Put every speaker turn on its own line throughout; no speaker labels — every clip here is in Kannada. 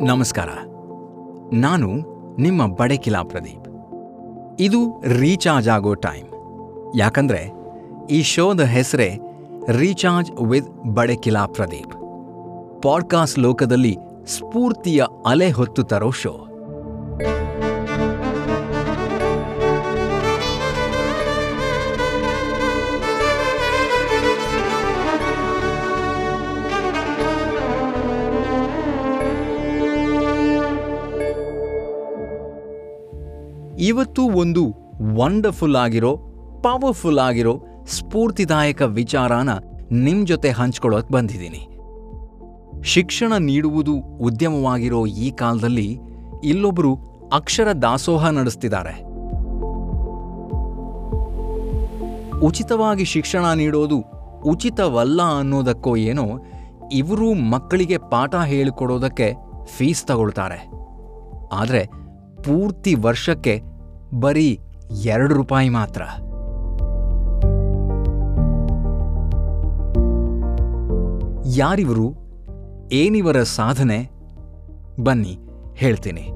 ನಮಸ್ಕಾರ. ನಾನು ನಿಮ್ಮ ಬಡಕಿಲಾ ಪ್ರದೀಪ್. ಇದು ರೀಚಾರ್ಜ್ ಆಗೋ ಟೈಮ್. ಯಾಕಂದ್ರೆ ಈ ಶೋದ ಹೆಸರೇ recharge with Badakila Pradeep. Podcast ಲೋಕದಲ್ಲಿ ಸ್ಫೂರ್ತಿಯ ಅಲೆ ಹೊತ್ತು ತರೋ ಶೋ. ಇವತ್ತು ಒಂದು ವಂಡರ್ಫುಲ್ ಆಗಿರೋ ಪವರ್ಫುಲ್ ಆಗಿರೋ, ಸ್ಫೂರ್ತಿದಾಯಕ ವಿಚಾರನ ನಿಮ್ ಜೊತೆ ಹಂಚ್ಕೊಳ್ಳೋಕೆ ಬಂದಿದ್ದೀನಿ. ಶಿಕ್ಷಣ ನೀಡುವುದು ಉದ್ಯಮವಾಗಿರೋ ಈ ಕಾಲದಲ್ಲಿ ಇಲ್ಲೊಬ್ರು ಅಕ್ಷರ ದಾಸೋಹ ನಡೆಸ್ತಿದ್ದಾರೆ. ಉಚಿತವಾಗಿ ಶಿಕ್ಷಣ ನೀಡೋದು ಉಚಿತವಲ್ಲ ಅನ್ನೋದಕ್ಕೋ ಏನೋ ಇವರು ಮಕ್ಕಳಿಗೆ ಪಾಠ ಹೇಳಿಕೊಡೋದಕ್ಕೆ ಫೀಸ್ ತಗೊಳ್ತಾರೆ. ಆದರೆ ಪೂರ್ತಿ ವರ್ಷಕ್ಕೆ ಬರೀ ಎರಡು ರೂಪಾಯಿ ಮಾತ್ರ. ಯಾರಿವರು ಏನಿವರ ಸಾಧನೆ? ಬನ್ನಿ, ಹೇಳ್ತೀನಿ.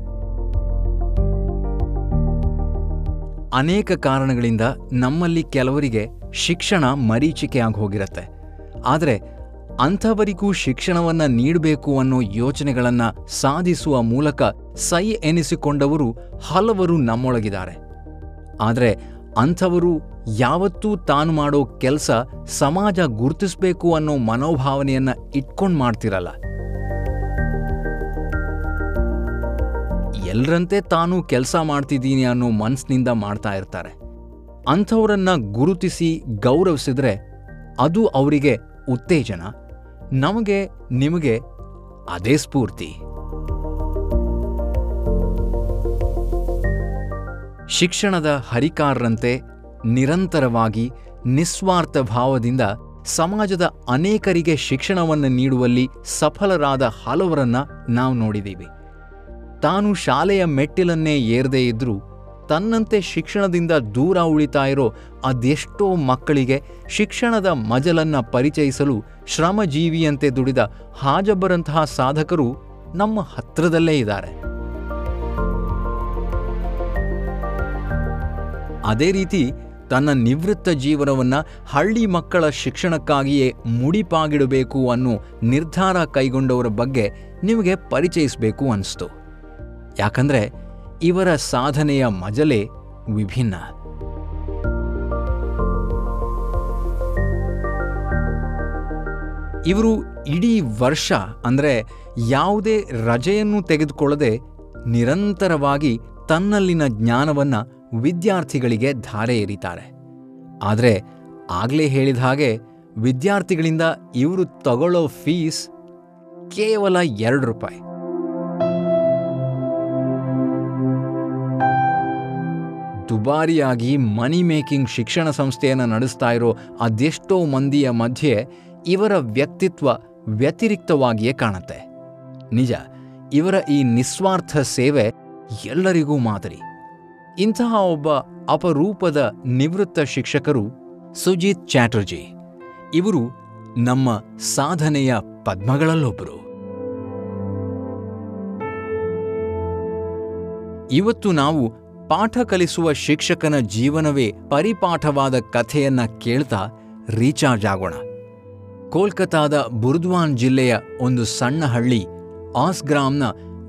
ಅನೇಕ ಕಾರಣಗಳಿಂದ ನಮ್ಮಲ್ಲಿ ಕೆಲವರಿಗೆ ಶಿಕ್ಷಣ ಮರೀಚಿಕೆ ಆಗಿ ಹೋಗಿರತ್ತೆ. ಆದರೆ ಅಂಥವರಿಗೂ ಶಿಕ್ಷಣವನ್ನ ನೀಡಬೇಕು ಅನ್ನೋ ಯೋಚನೆಗಳನ್ನ ಸಾಧಿಸುವ ಮೂಲಕ ಸೈ ಎನಿಸಿಕೊಂಡವರು ಹಲವರು ನಮ್ಮೊಳಗಿದ್ದಾರೆ. ಆದರೆ ಅಂಥವರು ಯಾವತ್ತೂ ತಾನು ಮಾಡೋ ಕೆಲಸ ಸಮಾಜ ಗುರುತಿಸಬೇಕು ಅನ್ನೋ ಮನೋಭಾವನೆಯನ್ನ ಇಟ್ಕೊಂಡು ಮಾಡ್ತಿರಲ್ಲ. ಎಲ್ಲರಂತೆ ತಾನು ಕೆಲಸ ಮಾಡ್ತಿದ್ದೀನಿ ಅನ್ನೋ ಮನಸ್ಸಿನಿಂದ ಮಾಡ್ತಾ ಇರ್ತಾರೆ. ಅಂಥವರನ್ನ ಗುರುತಿಸಿ ಗೌರವಿಸಿದ್ರೆ ಅದು ಅವರಿಗೆ ಉತ್ತೇಜನ ನಮಗೆ, ನಿಮಗೆ ಅದೇ ಸ್ಫೂರ್ತಿ. ಶಿಕ್ಷಣದ ಹರಿಕಾರರಂತೆ ನಿರಂತರವಾಗಿ ನಿಸ್ವಾರ್ಥ ಭಾವದಿಂದ ಸಮಾಜದ ಅನೇಕರಿಗೆ ಶಿಕ್ಷಣವನ್ನು ನೀಡುವಲ್ಲಿ ಸಫಲರಾದ ಹಲವರನ್ನ ನಾವು ನೋಡಿದ್ದೀವಿ. ತಾನು ಶಾಲೆಯ ಮೆಟ್ಟಿಲನ್ನೇ ಏರದೇ ಇದ್ರೂ ತನ್ನಂತೆ ಶಿಕ್ಷಣದಿಂದ ದೂರ ಉಳಿತಾ ಇರೋ ಅದೆಷ್ಟೋ ಮಕ್ಕಳಿಗೆ ಶಿಕ್ಷಣದ ಮಜಲನ್ನ ಪರಿಚಯಿಸಲು ಶ್ರಮಜೀವಿಯಂತೆ ದುಡಿದ ಹಾಜಬ್ಬರಂತಹ ಸಾಧಕರು ನಮ್ಮ ಹತ್ರದಲ್ಲೇ ಇದ್ದಾರೆ. ಅದೇ ರೀತಿ ತನ್ನ ನಿವೃತ್ತ ಜೀವನವನ್ನ ಹಳ್ಳಿ ಮಕ್ಕಳ ಶಿಕ್ಷಣಕ್ಕಾಗಿಯೇ ಮುಡಿಪಾಗಿಡಬೇಕು ಅನ್ನೋ ನಿರ್ಧಾರ ಕೈಗೊಂಡವರ ಬಗ್ಗೆ ನಿಮಗೆ ಪರಿಚಯಿಸಬೇಕು ಅನಿಸ್ತು. ಯಾಕಂದ್ರೆ ಇವರ ಸಾಧನೆಯ ಮಜಲೆ ವಿಭಿನ್ನ. ಇವರು ಇಡೀ ವರ್ಷ ಅಂದರೆ ಯಾವುದೇ ರಜೆಯನ್ನು ತೆಗೆದುಕೊಳ್ಳದೆ ನಿರಂತರವಾಗಿ ತನ್ನಲ್ಲಿನ ಜ್ಞಾನವನ್ನ ವಿದ್ಯಾರ್ಥಿಗಳಿಗೆ ಧಾರೆ ಎರೀತಾರೆ. ಆದರೆ ಆಗಲೇ ಹೇಳಿದ ಹಾಗೆ ವಿದ್ಯಾರ್ಥಿಗಳಿಂದ ಇವರು ತಗೊಳ್ಳೋ ಫೀಸ್ ಕೇವಲ ಎರಡು ರೂಪಾಯಿ. ದುಬಾರಿಯಾಗಿ ಮನಿ ಮೇಕಿಂಗ್ ಶಿಕ್ಷಣ ಸಂಸ್ಥೆಯನ್ನು ನಡೆಸ್ತಾ ಇರೋ ಅದೆಷ್ಟೋ ಮಂದಿಯ ಮಧ್ಯೆ ಇವರ ವ್ಯಕ್ತಿತ್ವ ವ್ಯತಿರಿಕ್ತವಾಗಿಯೇ ಕಾಣುತ್ತೆ. ನಿಜ, ಇವರ ಈ ನಿಸ್ವಾರ್ಥ ಸೇವೆ ಎಲ್ಲರಿಗೂ ಮಾದರಿ. ಇಂತಹ ಒಬ್ಬ ಅಪರೂಪದ ನಿವೃತ್ತ ಶಿಕ್ಷಕರು ಸುಜಿತ್ ಚಾಟರ್ಜಿ. ಇವರು ನಮ್ಮ ಸಾಧನೆಯ ಪದ್ಮಗಳಲ್ಲೊಬ್ಬರು ಇವತ್ತು ನಾವು ಪಾಠ ಕಲಿಸುವ ಶಿಕ್ಷಕನ ಜೀವನವೇ ಪರಿಪಾಠವಾದ ಕಥೆಯನ್ನ ಕೇಳ್ತಾ ರೀಚಾರ್ಜ್ ಆಗೋಣ. ಕೋಲ್ಕತಾದ ಬುರ್ದ್ವಾನ್ ಜಿಲ್ಲೆಯ ಒಂದು ಸಣ್ಣ ಹಳ್ಳಿ ಆಸ್ಗ್ರಾಮ್ನ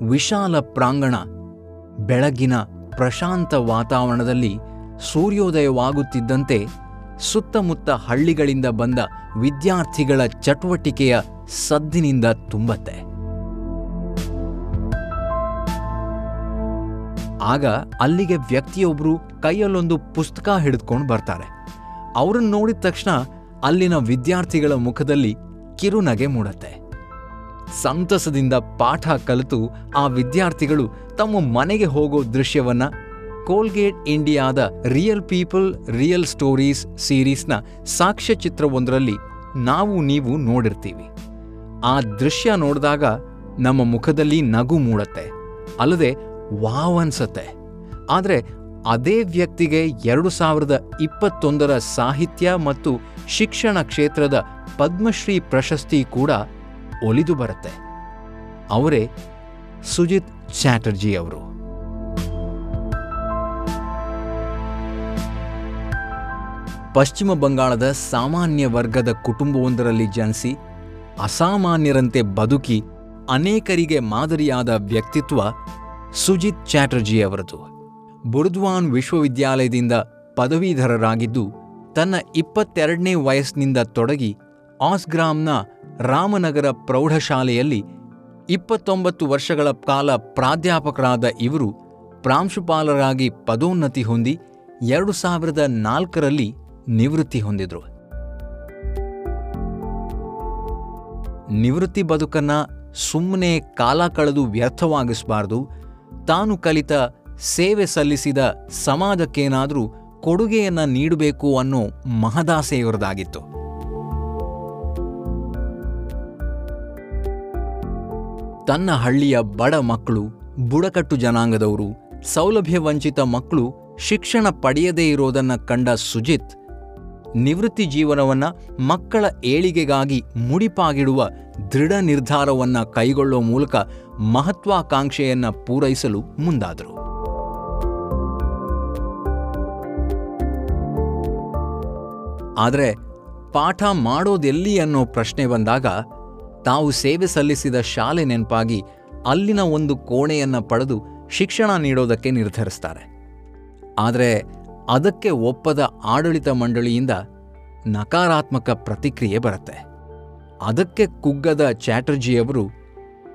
ವಿಶಾಲ ಪ್ರಾಂಗಣ. ಬೆಳಗಿನ ಪ್ರಶಾಂತ ವಾತಾವರಣದಲ್ಲಿ ಸೂರ್ಯೋದಯವಾಗುತ್ತಿದ್ದಂತೆ ಸುತ್ತಮುತ್ತ ಹಳ್ಳಿಗಳಿಂದ ಬಂದ ವಿದ್ಯಾರ್ಥಿಗಳ ಚಟುವಟಿಕೆಯ ಸದ್ದಿನಿಂದ ತುಂಬತ್ತೆ. ಆಗ ಅಲ್ಲಿಗೆ ವ್ಯಕ್ತಿಯೊಬ್ಬರು ಕೈಯಲ್ಲೊಂದು ಪುಸ್ತಕ ಹಿಡಿದುಕೊಂಡು ಬರ್ತಾರೆ. ಅವರನ್ನು ನೋಡಿದ ತಕ್ಷಣ ಅಲ್ಲಿನ ವಿದ್ಯಾರ್ಥಿಗಳ ಮುಖದಲ್ಲಿ ಕಿರುನಗೆ ಮೂಡತ್ತೆ. ಸಂತಸದಿಂದ ಪಾಠ ಕಲಿತು ಆ ವಿದ್ಯಾರ್ಥಿಗಳು ತಮ್ಮ ಮನೆಗೆ ಹೋಗೋ ದೃಶ್ಯವನ್ನ ಕೋಲ್ಗೇಟ್ ಇಂಡಿಯಾದ ರಿಯಲ್ ಪೀಪಲ್ ರಿಯಲ್ ಸ್ಟೋರೀಸ್ ಸೀರೀಸ್ನ ಸಾಕ್ಷ್ಯಚಿತ್ರವೊಂದರಲ್ಲಿ ನಾವು ನೀವು ನೋಡಿರ್ತೀವಿ. ಆ ದೃಶ್ಯ ನೋಡಿದಾಗ ನಮ್ಮ ಮುಖದಲ್ಲಿ ನಗು ಮೂಡತ್ತೆ. ಅಲ್ಲದೆ ವಾವ್ ಅನ್ಸತ್ತೆ. ಆದರೆ ಅದೇ ವ್ಯಕ್ತಿಗೆ ಎರಡು ಸಾವಿರದ ಇಪ್ಪತ್ತೊಂದರ ಸಾಹಿತ್ಯ ಮತ್ತು ಶಿಕ್ಷಣ ಕ್ಷೇತ್ರದ ಪದ್ಮಶ್ರೀ ಪ್ರಶಸ್ತಿ ಕೂಡ ಒಲಿದು ಬರುತ್ತೆ. ಅವರೇ ಸುಜಿತ್ ಚಾಟರ್ಜಿ ಅವರು. ಪಶ್ಚಿಮ ಬಂಗಾಳದ ಸಾಮಾನ್ಯ ವರ್ಗದ ಕುಟುಂಬವೊಂದರಲ್ಲಿ ಜನಿಸಿ ಅಸಾಮಾನ್ಯರಂತೆ ಬದುಕಿ ಅನೇಕರಿಗೆ ಮಾದರಿಯಾದ ವ್ಯಕ್ತಿತ್ವ ಸುಜಿತ್ ಚಾಟರ್ಜಿ ಅವರದು. ಬುರ್ದ್ವಾನ್ ವಿಶ್ವವಿದ್ಯಾಲಯದಿಂದ ಪದವೀಧರರಾಗಿದ್ದು, ತನ್ನ ಇಪ್ಪತ್ತೆರಡನೇ ವಯಸ್ಸಿನಿಂದ ತೊಡಗಿ ಆಸ್ಗ್ರಾಮ್ನ ರಾಮನಗರ ಪ್ರೌಢಶಾಲೆಯಲ್ಲಿ ಇಪ್ಪತ್ತೊಂಬತ್ತು ವರ್ಷಗಳ ಕಾಲ ಪ್ರಾಧ್ಯಾಪಕರಾದ ಇವರು ಪ್ರಾಂಶುಪಾಲರಾಗಿ ಪದೋನ್ನತಿ ಹೊಂದಿ ಎರಡು ಸಾವಿರದ ನಾಲ್ಕರಲ್ಲಿ ನಿವೃತ್ತಿ ಹೊಂದಿದ್ರು. ನಿವೃತ್ತಿ ಬದುಕನ್ನ ಸುಮ್ಮನೆ ಕಾಲ ಕಳೆದು ವ್ಯರ್ಥವಾಗಿಸಬಾರದು ತಾನು ಕಲಿತ ಸೇವೆ ಸಲ್ಲಿಸಿದ ಸಮಾಜಕ್ಕೇನಾದರೂ ಕೊಡುಗೆಯನ್ನ ನೀಡಬೇಕು ಅನ್ನೋ ಮಹದಾಸೆ ಇವರದಾಗಿತ್ತು ತನ್ನ ಹಳ್ಳಿಯ ಬಡ ಮಕ್ಕಳು, ಬುಡಕಟ್ಟು ಜನಾಂಗದವರು, ಸೌಲಭ್ಯ ವಂಚಿತ ಮಕ್ಕಳು ಶಿಕ್ಷಣ ಪಡೆಯದೇ ಇರೋದನ್ನ ಕಂಡ ಸುಜಿತ್ ನಿವೃತ್ತಿ ಜೀವನವನ್ನ ಮಕ್ಕಳ ಏಳಿಗೆಗಾಗಿ ಮುಡಿಪಾಗಿಡುವ ದೃಢ ನಿರ್ಧಾರವನ್ನ ಕೈಗೊಳ್ಳುವ ಮೂಲಕ ಮಹತ್ವಾಕಾಂಕ್ಷೆಯನ್ನ ಪೂರೈಸಲು ಮುಂದಾದರು. ಆದರೆ ಪಾಠ ಮಾಡೋದೆಲ್ಲಿ ಅನ್ನೋ ಪ್ರಶ್ನೆ ಬಂದಾಗ ತಾವು ಸೇವೆ ಸಲ್ಲಿಸಿದ ಶಾಲೆ ನೆನಪಾಗಿ ಅಲ್ಲಿನ ಒಂದು ಕೋಣೆಯನ್ನು ಪಡೆದು ಶಿಕ್ಷಣ ನೀಡೋದಕ್ಕೆ ನಿರ್ಧರಿಸ್ತಾರೆ. ಆದರೆ ಅದಕ್ಕೆ ಒಪ್ಪದ ಆಡಳಿತ ಮಂಡಳಿಯಿಂದ ನಕಾರಾತ್ಮಕ ಪ್ರತಿಕ್ರಿಯೆ ಬರುತ್ತೆ. ಅದಕ್ಕೆ ಕುಗ್ಗದ ಚಾಟರ್ಜಿಯವರು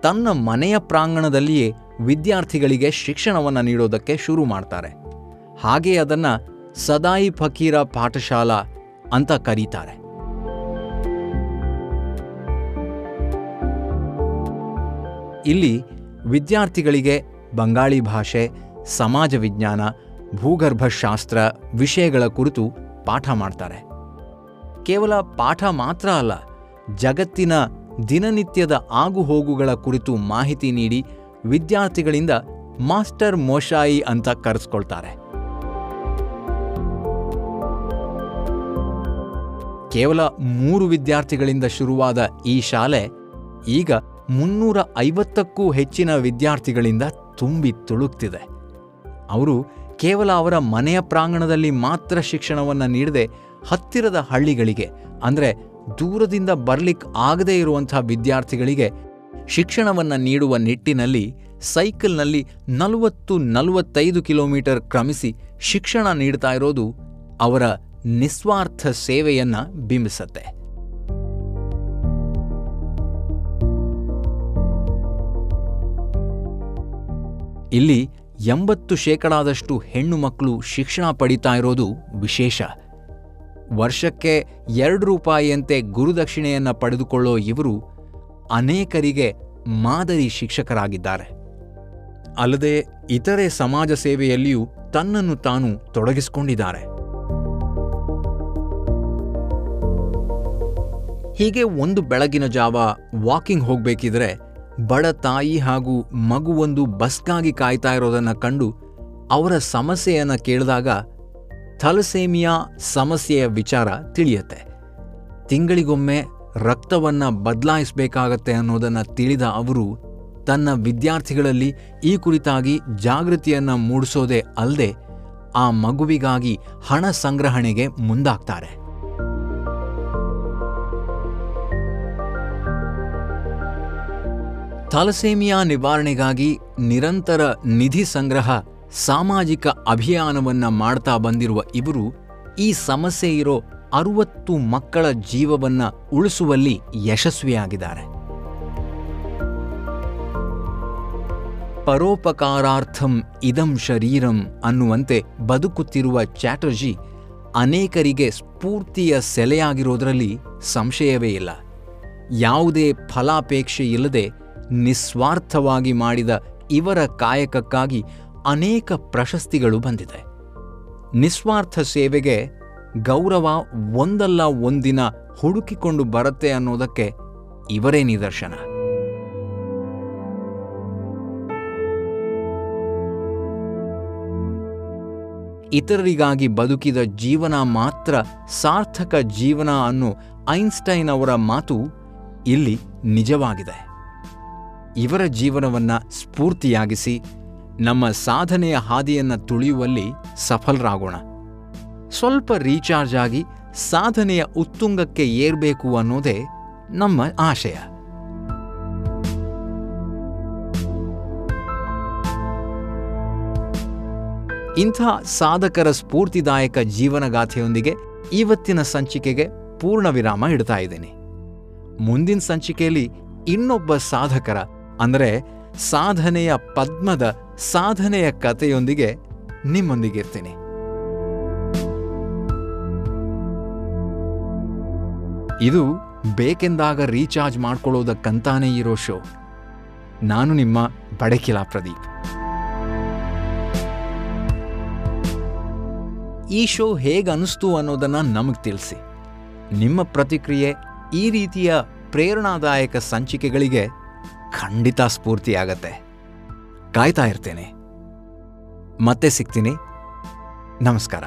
ತನ್ನ ಮನೆಯ ಪ್ರಾಂಗಣದಲ್ಲಿಯೇ ವಿದ್ಯಾರ್ಥಿಗಳಿಗೆ ಶಿಕ್ಷಣವನ್ನು ನೀಡೋದಕ್ಕೆ ಶುರು ಮಾಡ್ತಾರೆ. ಹಾಗೆ ಅದನ್ನು ಸದಾಯಿ ಫಕೀರ ಪಾಠಶಾಲಾ ಅಂತ ಕರೀತಾರೆ. ಇಲ್ಲಿ ವಿದ್ಯಾರ್ಥಿಗಳಿಗೆ ಬಂಗಾಳಿ ಭಾಷೆ, ಸಮಾಜ ವಿಜ್ಞಾನ ಭೂಗರ್ಭಶಾಸ್ತ್ರ ವಿಷಯಗಳ ಕುರಿತು ಪಾಠ ಮಾಡ್ತಾರೆ. ಕೇವಲ ಪಾಠ ಮಾತ್ರ ಅಲ್ಲ, ಜಗತ್ತಿನ ದಿನನಿತ್ಯದ ಆಗುಹೋಗುಗಳ ಕುರಿತು ಮಾಹಿತಿ ನೀಡಿ ವಿದ್ಯಾರ್ಥಿಗಳಿಂದ ಮಾಸ್ಟರ್ ಮೋಶಾಯಿ ಅಂತ ಕರೆಸ್ಕೊಳ್ತಾರೆ. ಕೇವಲ ಮೂರು ವಿದ್ಯಾರ್ಥಿಗಳಿಂದ ಶುರುವಾದ ಈ ಶಾಲೆ ಈಗ ಮುನ್ನೂರ ಐವತ್ತಕ್ಕೂ ಹೆಚ್ಚಿನ ವಿದ್ಯಾರ್ಥಿಗಳಿಂದ ತುಂಬಿ ತುಳುಕ್ತಿದೆ. ಅವರು ಕೇವಲ ಅವರ ಮನೆಯ ಪ್ರಾಂಗಣದಲ್ಲಿ ಮಾತ್ರ ಶಿಕ್ಷಣವನ್ನು ನೀಡದೆ ಹತ್ತಿರದ ಹಳ್ಳಿಗಳಿಗೆ, ಅಂದರೆ ದೂರದಿಂದ ಬರಲಿಕ್ಕೆ ಆಗದೇ ಇರುವಂಥ ವಿದ್ಯಾರ್ಥಿಗಳಿಗೆ ಶಿಕ್ಷಣವನ್ನು ನೀಡುವ ನಿಟ್ಟಿನಲ್ಲಿ ಸೈಕಲ್ನಲ್ಲಿ ನಲವತ್ತು ನಲವತ್ತೈದು ಕಿಲೋಮೀಟರ್ ಕ್ರಮಿಸಿ ಶಿಕ್ಷಣ ನೀಡ್ತಾ ಇರೋದು ಅವರ ನಿಸ್ವಾರ್ಥ ಸೇವೆಯನ್ನ ಬಿಂಬಿಸತ್ತೆ. ಇಲ್ಲಿ ಎಂಬತ್ತು ಶೇಕಡಾದಷ್ಟು ಹೆಣ್ಣು ಮಕ್ಕಳು ಶಿಕ್ಷಣ ಪಡಿತಾ ಇರೋದು ವಿಶೇಷ. ವರ್ಷಕ್ಕೆ ಎರಡು ರೂಪಾಯಿಯಂತೆ ಗುರುದಕ್ಷಿಣೆಯನ್ನು ಪಡೆದುಕೊಳ್ಳೋ ಇವರು ಅನೇಕರಿಗೆ ಮಾದರಿ ಶಿಕ್ಷಕರಾಗಿದ್ದಾರೆ. ಅಲ್ಲದೆ ಇತರೆ ಸಮಾಜ ಸೇವೆಯಲ್ಲಿಯೂ ತನ್ನನ್ನು ತಾನು ತೊಡಗಿಸಿಕೊಂಡಿದ್ದಾರೆ. ಹೀಗೆ ಒಂದು ಬೆಳಗಿನ ಜಾವ ವಾಕಿಂಗ್ ಹೋಗ್ಬೇಕಿದ್ರೆ ಬಡ ತಾಯಿ ಹಾಗೂ ಮಗುವೊಂದು ಬಸ್ಗಾಗಿ ಕಾಯ್ತಾ ಇರೋದನ್ನು ಕಂಡು ಅವರ ಸಮಸ್ಯೆಯನ್ನು ಕೇಳಿದಾಗ ಥಲಸೇಮಿಯಾ ಸಮಸ್ಯೆಯ ವಿಚಾರ ತಿಳಿಯತ್ತೆ. ತಿಂಗಳಿಗೊಮ್ಮೆ ರಕ್ತವನ್ನ ಬದಲಾಯಿಸಬೇಕಾಗತ್ತೆ ಅನ್ನೋದನ್ನು ತಿಳಿದ ಅವರು ತನ್ನ ವಿದ್ಯಾರ್ಥಿಗಳಲ್ಲಿ ಈ ಕುರಿತಾಗಿ ಜಾಗೃತಿಯನ್ನು ಮೂಡಿಸೋದೇ ಅಲ್ಲದೆ ಆ ಮಗುವಿಗಾಗಿ ಹಣ ಸಂಗ್ರಹಣೆಗೆ ಮುಂದಾಗ್ತಾರೆ. ಥಲಸೇಮಿಯಾ ನಿವಾರಣೆಗಾಗಿ ನಿರಂತರ ನಿಧಿ ಸಂಗ್ರಹ, ಸಾಮಾಜಿಕ ಅಭಿಯಾನವನ್ನ ಮಾಡ್ತಾ ಬಂದಿರುವ ಇವರು ಈ ಸಮಸ್ಯೆ ಇರೋ ಅರುವತ್ತು ಮಕ್ಕಳ ಜೀವವನ್ನ ಉಳಿಸುವಲ್ಲಿ ಯಶಸ್ವಿಯಾಗಿದ್ದಾರೆ. ಪರೋಪಕಾರಾರ್ಥಂ ಇದಂ ಶರೀರಂ ಅನ್ನುವಂತೆ ಬದುಕುತ್ತಿರುವ ಚಾಟರ್ಜಿ ಅನೇಕರಿಗೆ ಸ್ಫೂರ್ತಿಯ ಸೆಲೆಯಾಗಿರೋದರಲ್ಲಿ ಸಂಶಯವೇ ಇಲ್ಲ. ಯಾವುದೇ ಫಲಾಪೇಕ್ಷೆ ಇಲ್ಲದೆ ನಿಸ್ವಾರ್ಥವಾಗಿ ಮಾಡಿದ ಇವರ ಕಾಯಕಕ್ಕಾಗಿ ಅನೇಕ ಪ್ರಶಸ್ತಿಗಳು ಬಂದಿದೆ. ನಿಸ್ವಾರ್ಥ ಸೇವೆಗೆ ಗೌರವ ಒಂದಲ್ಲ ಒಂದಿನ ಹುಡುಕಿಕೊಂಡು ಬರುತ್ತೆ ಅನ್ನೋದಕ್ಕೆ ಇವರೇ ನಿದರ್ಶನ. ಇತರರಿಗಾಗಿ ಬದುಕಿದ ಜೀವನ ಮಾತ್ರ ಸಾರ್ಥಕ ಜೀವನ ಅನ್ನೋ ಐನ್ಸ್ಟೈನ್ ಅವರ ಮಾತು ಇಲ್ಲಿ ನಿಜವಾಗಿದೆ. ಇವರ ಜೀವನವನ್ನು ಸ್ಫೂರ್ತಿಯಾಗಿಸಿ ನಮ್ಮ ಸಾಧನೆಯ ಹಾದಿಯನ್ನು ತುಳಿಯುವಲ್ಲಿ ಸಫಲರಾಗೋಣ. ಸ್ವಲ್ಪ ರೀಚಾರ್ಜ್ ಆಗಿ ಸಾಧನೆಯ ಉತ್ತುಂಗಕ್ಕೆ ಏರಬೇಕು ಅನ್ನೋದೇ ನಮ್ಮ ಆಶಯ. ಇಂಥ ಸಾಧಕರ ಸ್ಫೂರ್ತಿದಾಯಕ ಜೀವನಗಾಥೆಯೊಂದಿಗೆ ಇವತ್ತಿನ ಸಂಚಿಕೆಗೆ ಪೂರ್ಣ ವಿರಾಮ ಇಡ್ತಾ ಇದ್ದೀನಿ. ಮುಂದಿನ ಸಂಚಿಕೆಯಲ್ಲಿ ಇನ್ನೊಬ್ಬ ಸಾಧಕರ ಅಂದರೆ ಸಾಧನೆಯ ಪದ್ಮದ ಸಾಧನೆಯ ಕಥೆಯೊಂದಿಗೆ ನಿಮ್ಮೊಂದಿಗಿರ್ತೀನಿ. ಇದು ಬೇಕೆಂದಾಗ ರೀಚಾರ್ಜ್ ಮಾಡ್ಕೊಳ್ಳೋದಕ್ಕಂತಾನೇ ಇರೋ ಶೋ. ನಾನು ನಿಮ್ಮ ಬಡಕಿಲಾ ಪ್ರದೀಪ್. ಈ ಶೋ ಹೇಗೆ ಅನಿಸ್ತು ಅನ್ನೋದನ್ನು ನಮಗೆ ತಿಳಿಸಿ. ನಿಮ್ಮ ಪ್ರತಿಕ್ರಿಯೆ ಈ ರೀತಿಯ ಪ್ರೇರಣಾದಾಯಕ ಸಂಚಿಕೆಗಳಿಗೆ ಖಂಡಿತ ಸ್ಫೂರ್ತಿಯಾಗತ್ತೆ. ಕಾಯ್ತಾ ಇರ್ತೇನೆ. ಮತ್ತೆ ಸಿಗ್ತೀನಿ. ನಮಸ್ಕಾರ.